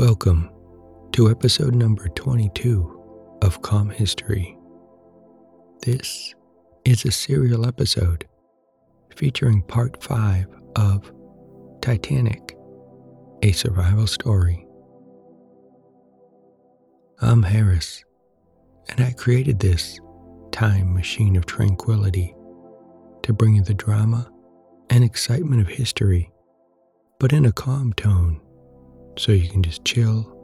Welcome to episode number 22 of Calm History. This is a serial episode featuring part 5 of Titanic, a survival story. I'm Harris, and I created this time machine of tranquility to bring you the drama and excitement of history, but in a calm tone so you can just chill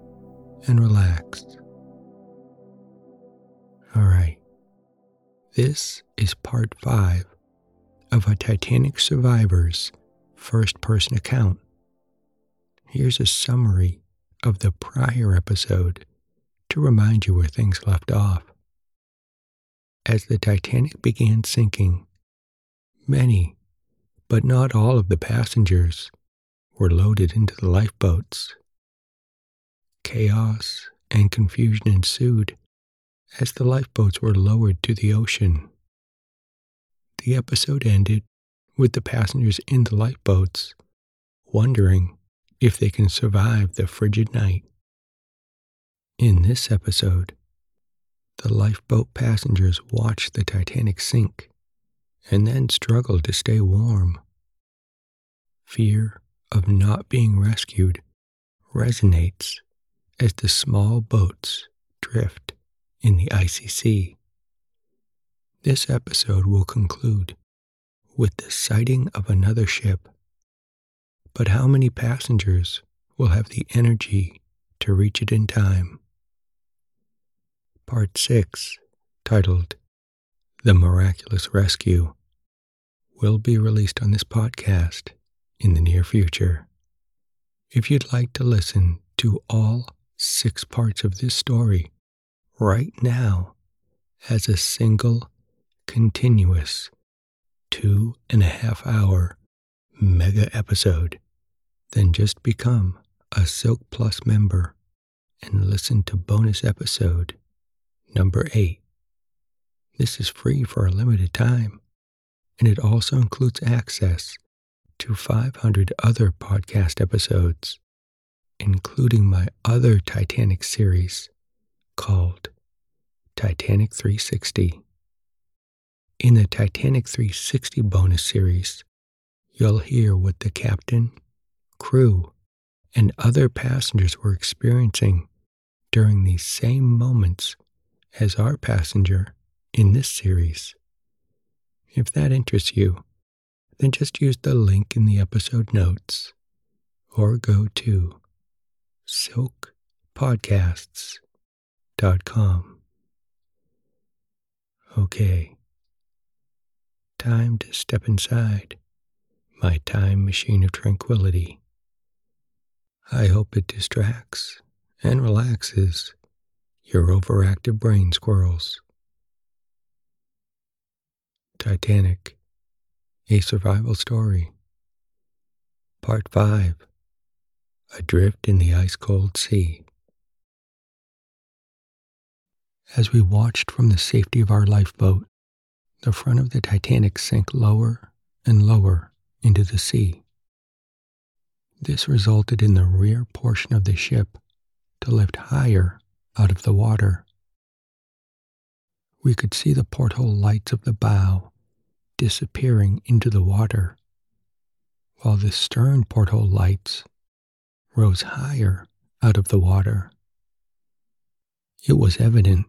and relax. All right, this is part five of a Titanic survivor's first person account. Here's a summary of the prior episode to remind you where things left off. As the Titanic began sinking, many, but not all of the passengers, were loaded into the lifeboats. Chaos and confusion ensued as the lifeboats were lowered to the ocean. The episode ended with the passengers in the lifeboats wondering if they can survive the frigid night. In this episode, the lifeboat passengers watched the Titanic sink and then struggled to stay warm. Fear of not being rescued resonates as the small boats drift in the icy sea. This episode will conclude with the sighting of another ship. But how many passengers will have the energy to reach it in time? Part 6, titled The Miraculous Rescue, will be released on this podcast in the near future. If you'd like to listen to all six parts of this story right now as a single, continuous, two and a half hour mega episode, then just become a Silk Plus member and listen to bonus episode number eight. This is free for a limited time, and it also includes access to 500 other podcast episodes including my other Titanic series called Titanic 360. In the Titanic 360 bonus series, you'll hear what the captain, crew, and other passengers were experiencing during these same moments as our passenger in this series. If that interests you, then just use the link in the episode notes or go to silkpodcasts.com. Okay, time to step inside my time machine of tranquility. I hope it distracts and relaxes your overactive brain squirrels. Titanic, a survival story. Part 5 adrift in the ice cold sea. As we watched from the safety of our lifeboat, the front of the Titanic sank lower and lower into the sea. This resulted in the rear portion of the ship to lift higher out of the water. We could see the porthole lights of the bow disappearing into the water, while the stern porthole lights rose higher out of the water. It was evident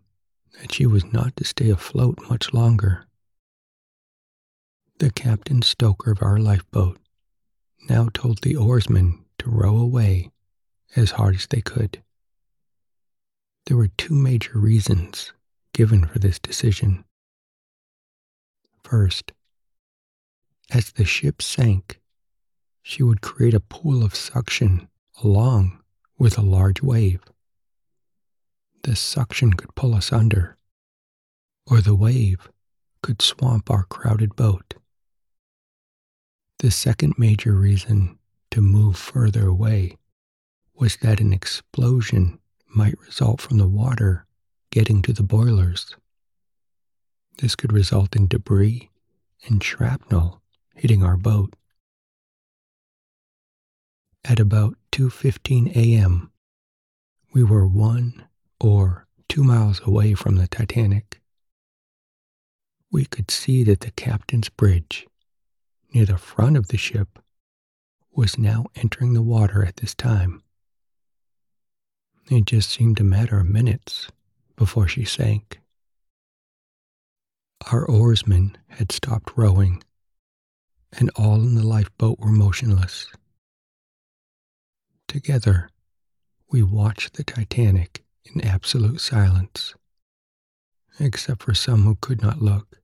that she was not to stay afloat much longer. The captain stoker of our lifeboat now told the oarsmen to row away as hard as they could. There were two major reasons given for this decision. First, as the ship sank, she would create a pool of suction along with a large wave. This suction could pull us under, or the wave could swamp our crowded boat. The second major reason to move further away was that an explosion might result from the water getting to the boilers. This could result in debris and shrapnel hitting our boat. At about 2:15 a.m., We were one or two miles away from the Titanic. We could see that the captain's bridge, near the front of the ship, was now entering the water at this time. It just seemed a matter of minutes before she sank. Our oarsmen had stopped rowing, and all in the lifeboat were motionless. Together, we watched the Titanic in absolute silence, except for some who could not look,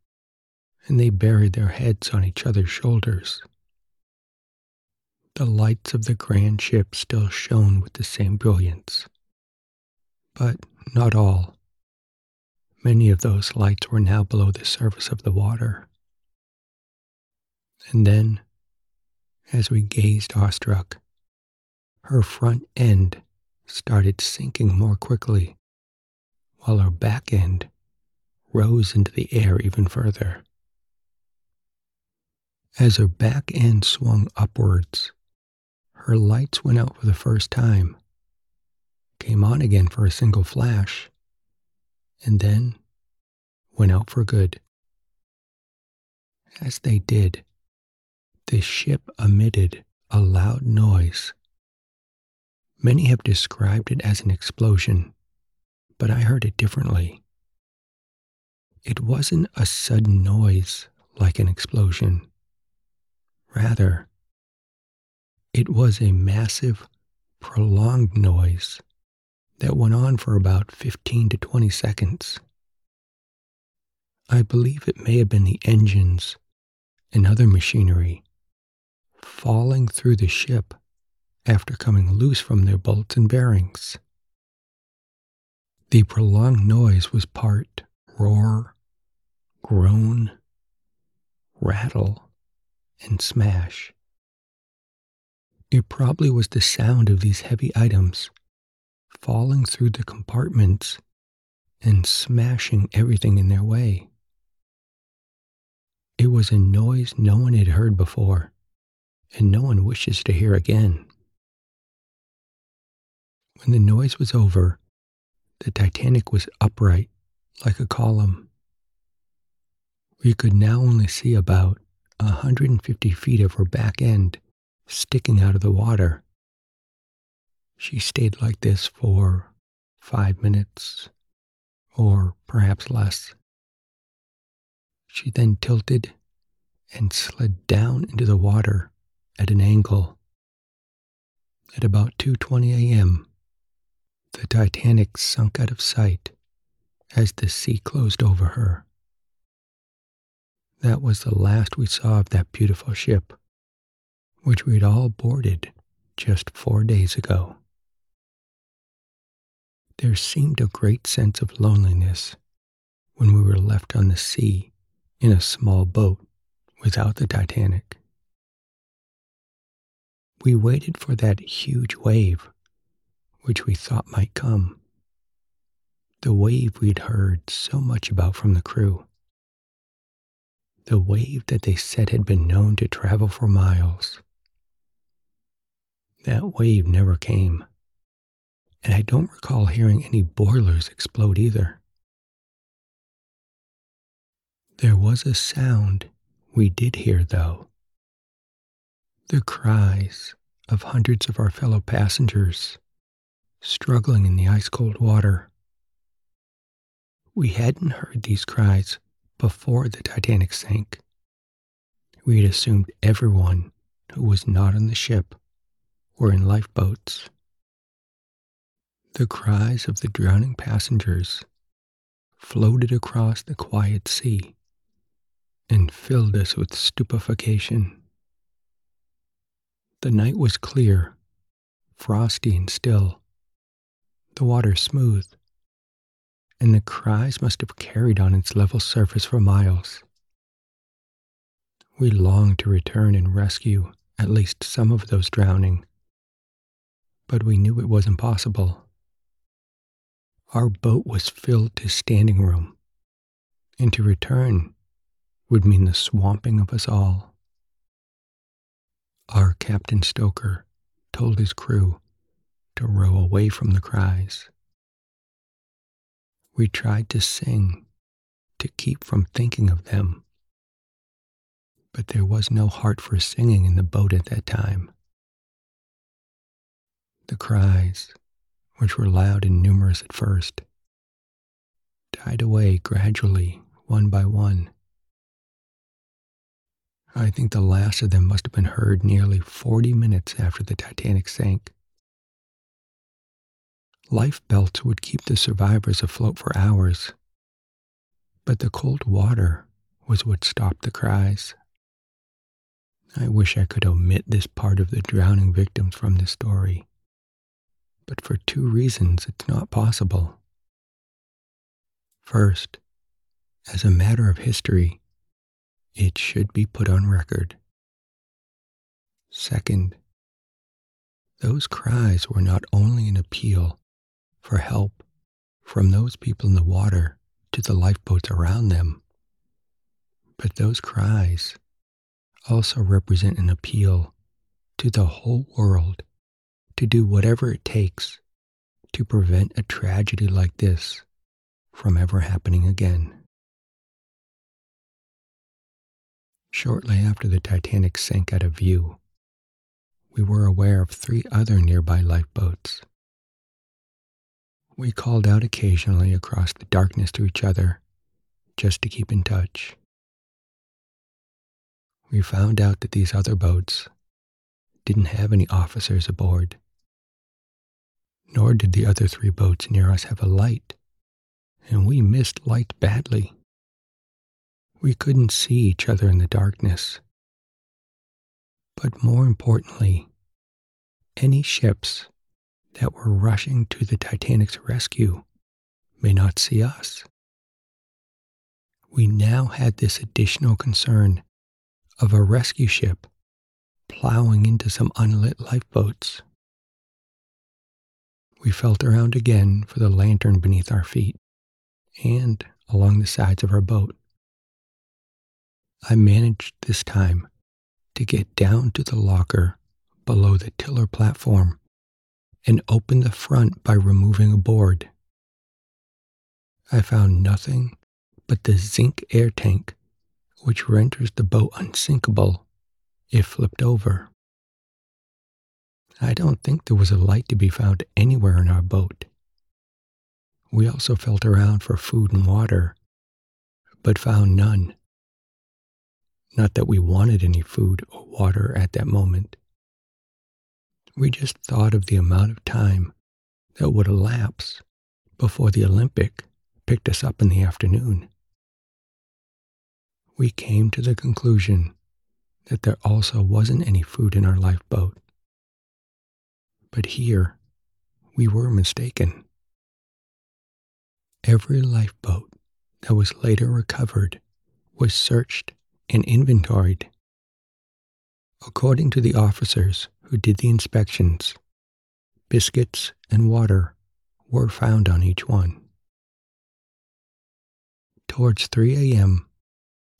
and they buried their heads on each other's shoulders. The lights of the grand ship still shone with the same brilliance, but not all. Many of those lights were now below the surface of the water. And then, as we gazed awestruck, her front end started sinking more quickly, while her back end rose into the air even further. As her back end swung upwards, her lights went out for the first time, came on again for a single flash, and then went out for good. As they did, the ship emitted a loud noise. Many have described it as an explosion, but I heard it differently. It wasn't a sudden noise like an explosion. Rather, it was a massive, prolonged noise that went on for about 15 to 20 seconds. I believe it may have been the engines and other machinery falling through the ship after coming loose from their bolts and bearings. The prolonged noise was part roar, groan, rattle, and smash. It probably was the sound of these heavy items falling through the compartments and smashing everything in their way. It was a noise no one had heard before, and no one wishes to hear again. When the noise was over, the Titanic was upright like a column. We could now only see about a 150 feet of her back end sticking out of the water. She stayed like this for five minutes, or perhaps less. She then tilted and slid down into the water at an angle. At about 2:20 a.m., the Titanic sunk out of sight as the sea closed over her. That was the last we saw of that beautiful ship, which we'd all boarded just four days ago there seemed a great sense of loneliness when we were left on the sea in a small boat without the Titanic. We waited for that huge wave which we thought might come, the wave we'd heard so much about from the crew, the wave that they said had been known to travel for miles. That wave never came and I don't recall hearing any boilers explode either. There was a sound we did hear, though the cries of hundreds of our fellow passengers struggling in the ice cold water. We hadn't heard these cries before the Titanic sank. We had assumed everyone who was not on the ship were in lifeboats. The cries of the drowning passengers floated across the quiet sea and filled us with stupefaction. The night was clear, frosty and still, the water smooth, and the cries must have carried on its level surface for miles. We longed to return and rescue at least some of those drowning, but we knew it was impossible. Our boat was filled to standing room, and to return would mean the swamping of us all. Our Captain Stoker told his crew to row away from the cries. We tried to sing to keep from thinking of them, but there was no heart for singing in the boat at that time. The cries, which were loud and numerous at first, died away gradually, one by one. I think the last of them must have been heard nearly 40 minutes after the Titanic sank. Life belts would keep the survivors afloat for hours, but the cold water was what stopped the cries. I wish I could omit this part of the drowning victims from the story, but for two reasons it's not possible. First, as a matter of history, it should be put on record. Second, those cries were not only an appeal for help from those people in the water to the lifeboats around them, but those cries also represent an appeal to the whole world to do whatever it takes to prevent a tragedy like this from ever happening again. Shortly after the Titanic sank out of view, we were aware of three other nearby lifeboats. We called out occasionally across the darkness to each other just to keep in touch. We found out that these other boats didn't have any officers aboard, nor did the other three boats near us have a light, and we missed light badly. We couldn't see each other in the darkness. But more importantly, any ships that were rushing to the Titanic's rescue may not see us. We now had this additional concern of a rescue ship plowing into some unlit lifeboats. We felt around again for the lantern beneath our feet and along the sides of our boat. I managed this time to get down to the locker below the tiller platform and open the front by removing a board. I found nothing but the zinc air tank, which renders the boat unsinkable if flipped over. I don't think there was a light to be found anywhere in our boat. We also felt around for food and water, but found none. Not that we wanted any food or water at that moment. We just thought of the amount of time that would elapse before the Olympic picked us up in the afternoon. We came to the conclusion that there also wasn't any food in our lifeboat. But here, we were mistaken. Every lifeboat that was later recovered was searched and inventoried. According to the officers who did the inspections, biscuits and water were found on each one. Towards 3 a.m.,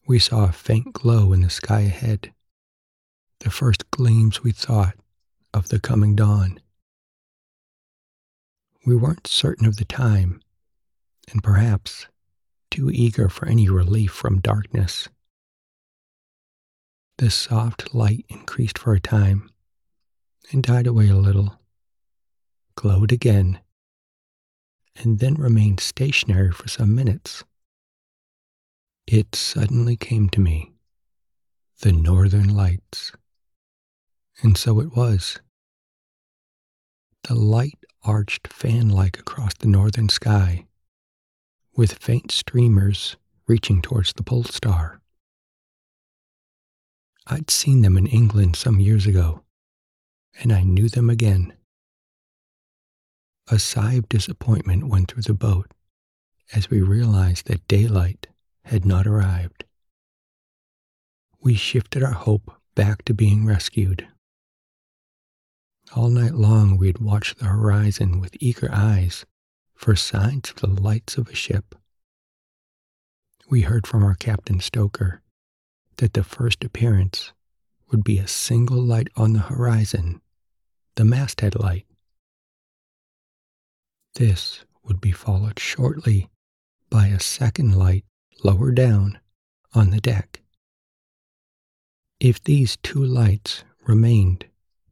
we saw a faint glow in the sky ahead, the first gleams we thought of the coming dawn. We weren't certain of the time, and perhaps too eager for any relief from darkness. The soft light increased for a time and died away a little, glowed again, and then remained stationary for some minutes. It suddenly came to me the northern lights. And so it was. The light arched fan like across the northern sky, with faint streamers reaching towards the pole star. I'd seen them in England some years ago, and I knew them again. A sigh of disappointment went through the boat as we realized that daylight had not arrived. We shifted our hope back to being rescued. All night long we had watched the horizon with eager eyes for signs of the lights of a ship. We heard from our Captain Stoker that the first appearance would be a single light on the horizon, the masthead light, This would be followed shortly by a second light lower down on the deck. If these two lights remained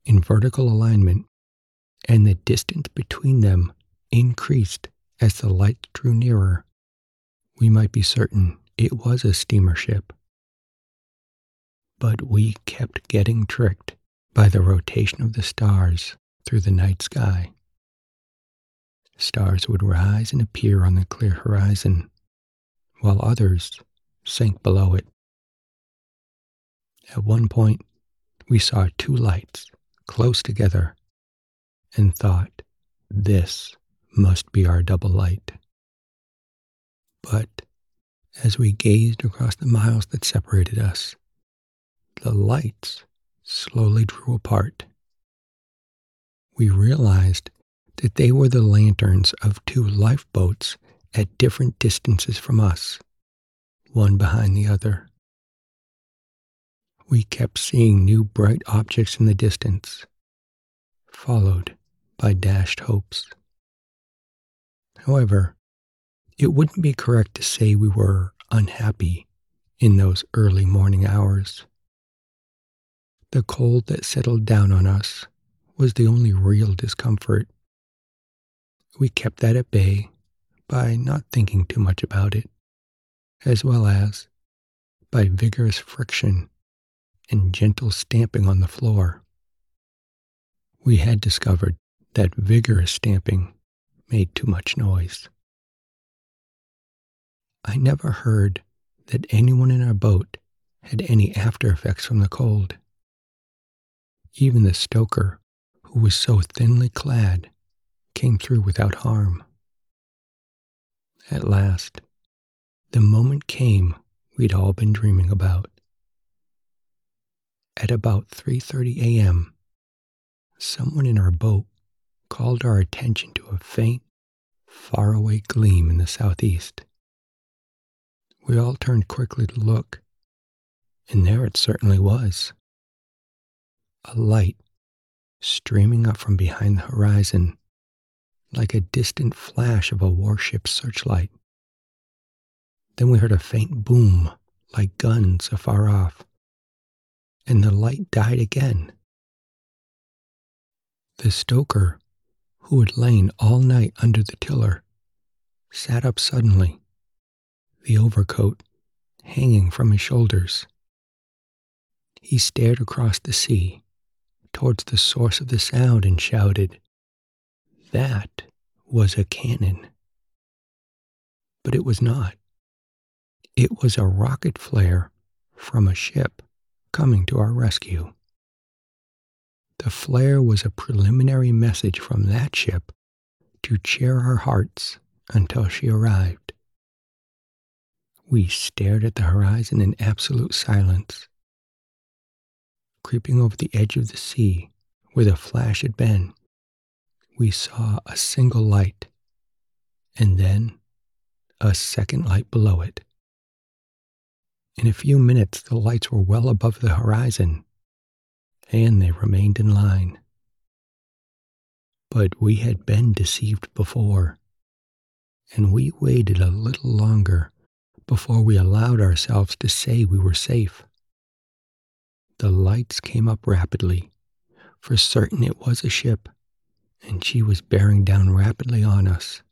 in vertical alignment and the distance between them increased as the lights drew nearer, we might be certain it was a steamer ship. But we kept getting tricked by the rotation of the stars through the night sky. Stars would rise and appear on the clear horizon, while others sank below it. At one point, we saw two lights close together and thought, this must be our double light. But as we gazed across the miles that separated us, the lights slowly drew apart. We realized that they were the lanterns of two lifeboats at different distances from us, one behind the other. We kept seeing new bright objects in the distance, followed by dashed hopes. However, it wouldn't be correct to say we were unhappy in those early morning hours. The cold that settled down on us was the only real discomfort. We kept that at bay by not thinking too much about it, as well as by vigorous friction and gentle stamping on the floor. We had discovered that vigorous stamping made too much noise. I never heard that anyone in our boat had any after effects from the cold. Even the stoker, who was so thinly clad, came through without harm. At last, the moment came we'd all been dreaming about. At about 3:30 a.m., someone in our boat called our attention to a faint, faraway gleam in the southeast. We all turned quickly to look, and there it certainly was. A light streaming up from behind the horizon like a distant flash of a warship's searchlight. Then we heard a faint boom like guns afar off, and the light died again. The stoker, who had lain all night under the tiller, sat up suddenly the overcoat hanging from his shoulders. He stared across the sea towards the source of the sound and shouted, That was a cannon. But it was not. It was a rocket flare from a ship coming to our rescue. The flare was a preliminary message from that ship to cheer our hearts until she arrived. We stared at the horizon in absolute silence. Creeping over the edge of the sea where the flash had been, we saw a single light and then a second light below it. In a few minutes, the lights were well above the horizon, and they remained in line. But we had been deceived before, and we waited a little longer before we allowed ourselves to say we were safe. The lights came up rapidly. For certain it was a ship, and she was bearing down rapidly on us.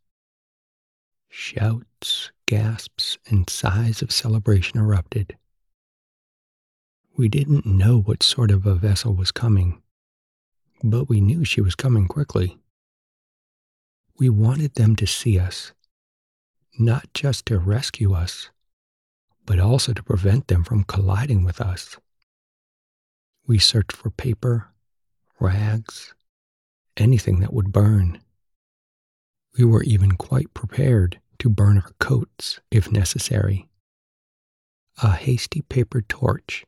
Shouts, gasps, and sighs of celebration erupted. We didn't know what sort of a vessel was coming, but we knew she was coming quickly. We wanted them to see us not just to rescue us, but also to prevent them from colliding with us. We searched for paper, rags, anything that would burn. We were even quite prepared to burn our coats if necessary. A hasty paper torch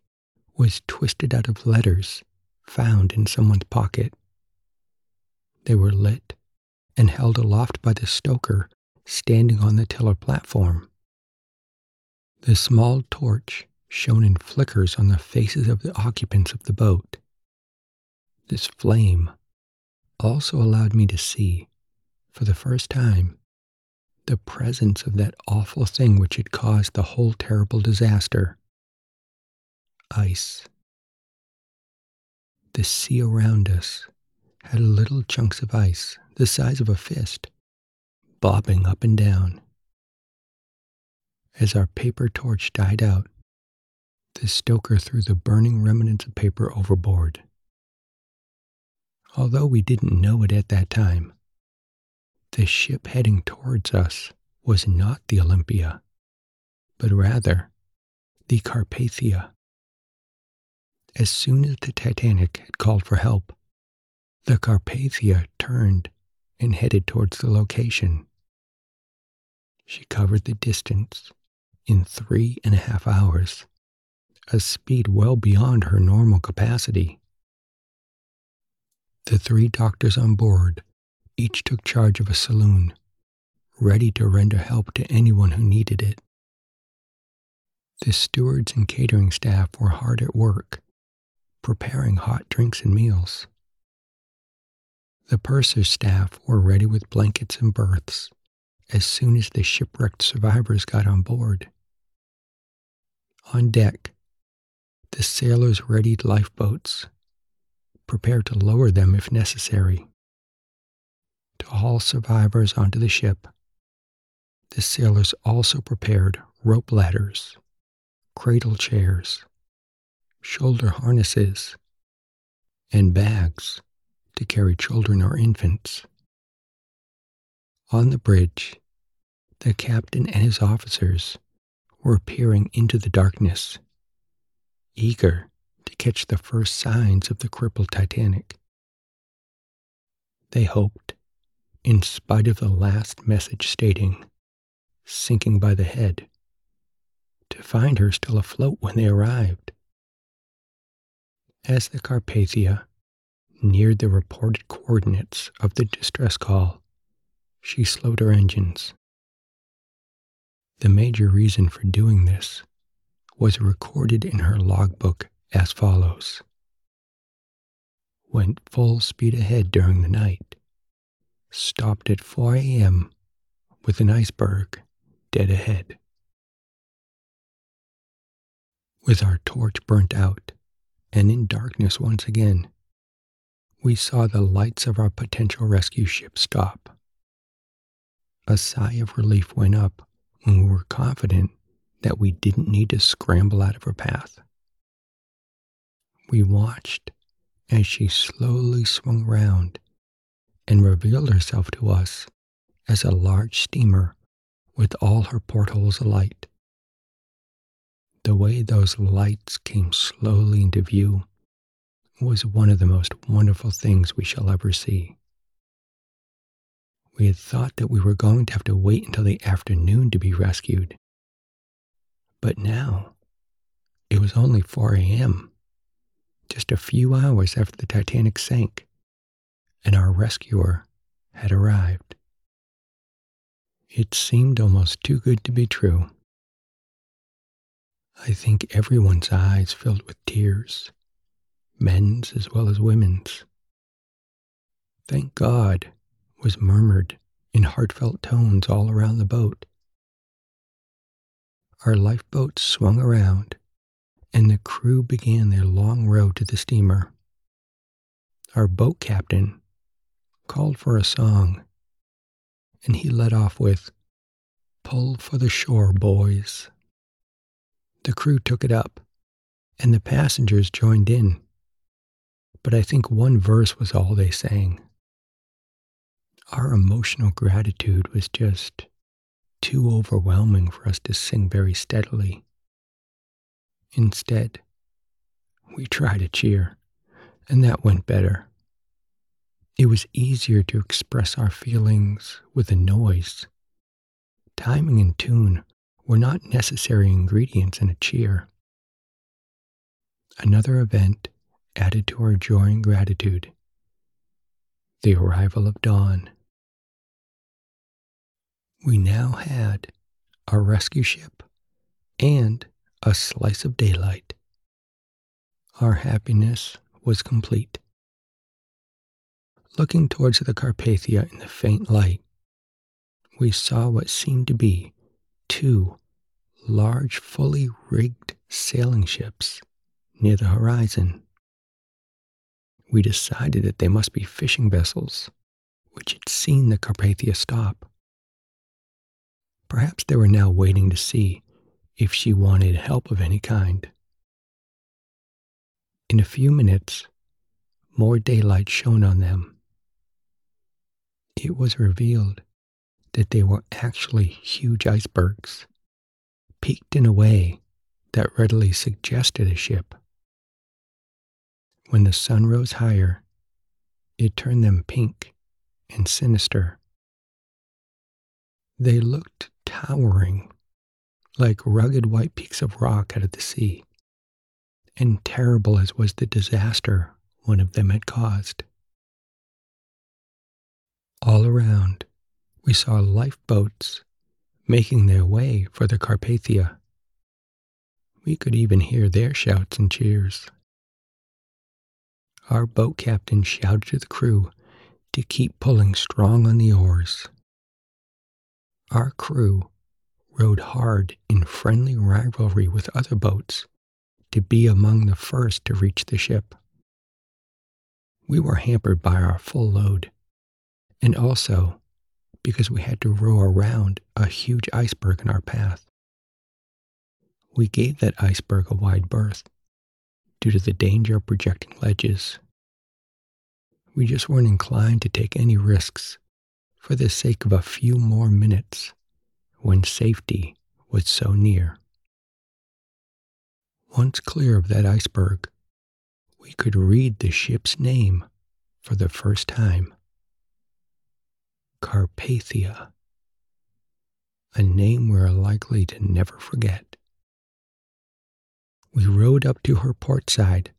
was twisted out of letters found in someone's pocket. They were lit and held aloft by the stoker standing on the tiller platform. The small torch shone in flickers on the faces of the occupants of the boat. This flame also allowed me to see for the first time, the presence of that awful thing which had caused the whole terrible disaster ice. The sea around us had little chunks of ice the size of a fist bobbing up and down. As our paper torch died out, the stoker threw the burning remnants of paper overboard. Although we didn't know it at that time, the ship heading towards us was not the Olympic, but rather the Carpathia. As soon as the Titanic had called for help, the Carpathia turned and headed towards the location. She covered the distance in three and a half hours, a speed well beyond her normal capacity. The three doctors on board each took charge of a saloon, ready to render help to anyone who needed it. The stewards and catering staff were hard at work, preparing hot drinks and meals. The purser's staff were ready with blankets and berths as soon as the shipwrecked survivors got on board. On deck, the sailors readied lifeboats, prepared to lower them if necessary. To haul survivors onto the ship, the sailors also prepared rope ladders, cradle chairs, shoulder harnesses, and bags to carry children or infants. On the bridge, the captain and his officers were peering into the darkness, eager to catch the first signs of the crippled Titanic. They hoped, in spite of the last message stating, sinking by the head, to find her still afloat when they arrived. As the Carpathia neared the reported coordinates of the distress call, she slowed her engines. The major reason for doing this was recorded in her logbook as follows Went full speed ahead during the night, stopped at 4 a.m. with an iceberg dead ahead. With our torch burnt out and in darkness once again, we saw the lights of our potential rescue ship stop. A sigh of relief went up when we were confident that we didn't need to scramble out of her path. We watched as she slowly swung round and revealed herself to us as a large steamer with all her portholes alight. The way those lights came slowly into view was one of the most wonderful things we shall ever see. We had thought that we were going to have to wait until the afternoon to be rescued. But now, it was only 4 a.m., just a few hours after the Titanic sank, and our rescuer had arrived. It seemed almost too good to be true. I think everyone's eyes filled with tears, men's as well as women's. Thank God was murmured in heartfelt tones all around the boat. Our lifeboat swung around, and the crew began their long row to the steamer. Our boat captain called for a song, and he led off with, Pull for the shore, boys. The crew took it up, and the passengers joined in. But I think one verse was all they sang our emotional gratitude was just too overwhelming for us to sing very steadily. Instead, we tried to cheer, and that went better. It was easier to express our feelings with a noise. Timing and tune were not necessary ingredients in a cheer. Another event added to our joy and gratitude the arrival of dawn. We now had a rescue ship and a slice of daylight. Our happiness was complete. Looking towards the Carpathia in the faint light, we saw what seemed to be two large, fully rigged sailing ships near the horizon. We decided that they must be fishing vessels which had seen the Carpathia stop. Perhaps they were now waiting to see if she wanted help of any kind. In a few minutes, more daylight shone on them. It was revealed that they were actually huge icebergs, peaked in a way that readily suggested a ship. When the sun rose higher, it turned them pink and sinister. They looked towering, like rugged white peaks of rock out of the sea and terrible as was the disaster one of them had caused. All around, we saw lifeboats making their way for the Carpathia. We could even hear their shouts and cheers. Our boat captain shouted to the crew to keep pulling strong on the oars. Our crew rowed hard in friendly rivalry with other boats to be among the first to reach the ship. We were hampered by our full load, and also because we had to row around a huge iceberg in our path. We gave that iceberg a wide berth due to the danger of projecting ledges. We just weren't inclined to take any risks for the sake of a few more minutes when safety was so near. Once clear of that iceberg, we could read the ship's name for the first time Carpathia, a name we're likely to never forget. We rowed up to her port side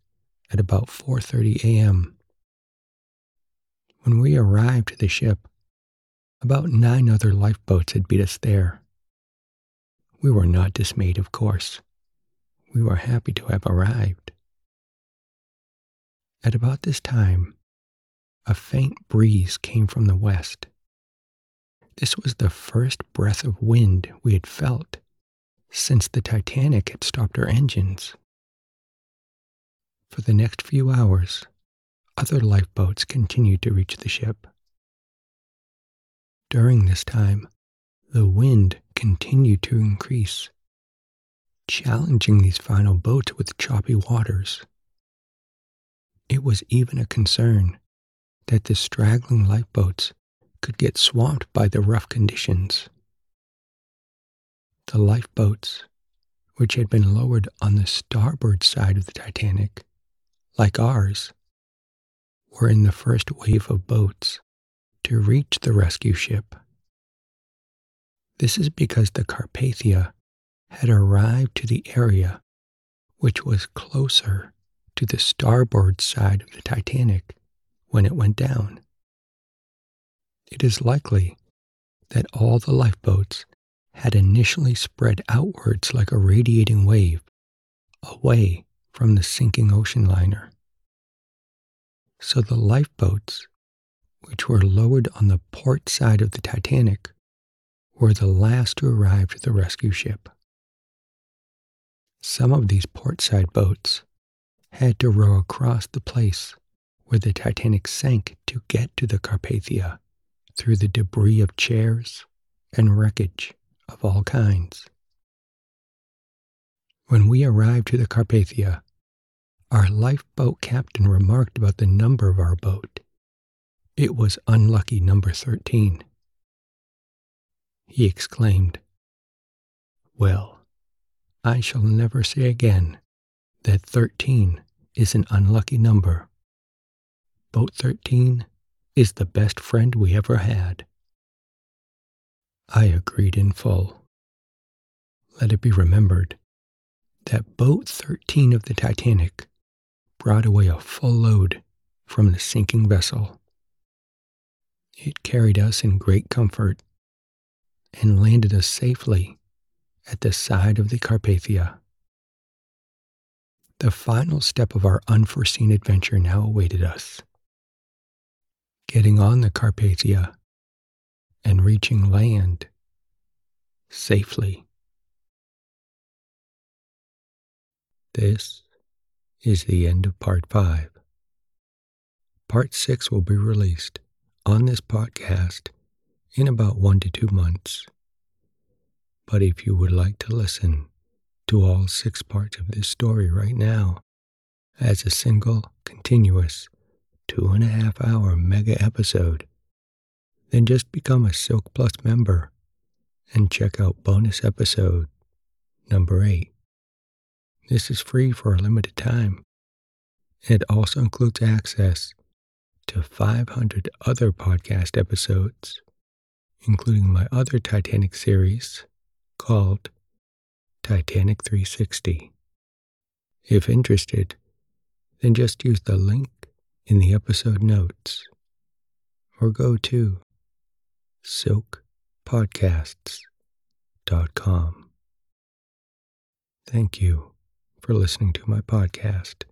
at about 4:30 a.m. When we arrived at the ship, about nine other lifeboats had beat us there. We were not dismayed, of course we were happy to have arrived. At about this time, a faint breeze came from the west. This was the first breath of wind we had felt since the Titanic had stopped her engines. For the next few hours, other lifeboats continued to reach the ship. During this time, the wind continued to increase challenging these final boats with choppy waters. It was even a concern that the straggling lifeboats could get swamped by the rough conditions. The lifeboats, which had been lowered on the starboard side of the Titanic, like ours, were in the first wave of boats to reach the rescue ship. This is because the Carpathia had arrived to the area which was closer to the starboard side of the Titanic when it went down. It is likely that all the lifeboats had initially spread outwards like a radiating wave away from the sinking ocean liner. So the lifeboats, which were lowered on the port side of the Titanic, were the last to arrive to the rescue ship. Some of these port side boats had to row across the place where the Titanic sank to get to the Carpathia through the debris of chairs and wreckage of all kinds. When we arrived to the Carpathia, our lifeboat captain remarked about the number of our boat. It was unlucky number 13. He exclaimed, Well, I shall never say again that 13 is an unlucky number. Boat 13 is the best friend we ever had. I agreed in full. Let it be remembered that Boat 13 of the Titanic brought away a full load from the sinking vessel. It carried us in great comfort and landed us safely at the side of the Carpathia. The final step of our unforeseen adventure now awaited us. getting on the Carpathia and reaching land safely. This is the end of part five. Part six will be released on this podcast in about one to two months. But if you would like to listen to all six parts of this story right now as a single, continuous, two and a half hour mega episode, then just become a Silk Plus member and check out bonus episode number eight. This is free for a limited time. It also includes access to 500 other podcast episodes, including my other Titanic series called Titanic 360. If interested, then just use the link in the episode notes or go to silkpodcasts.com. Thank you for listening to my podcast.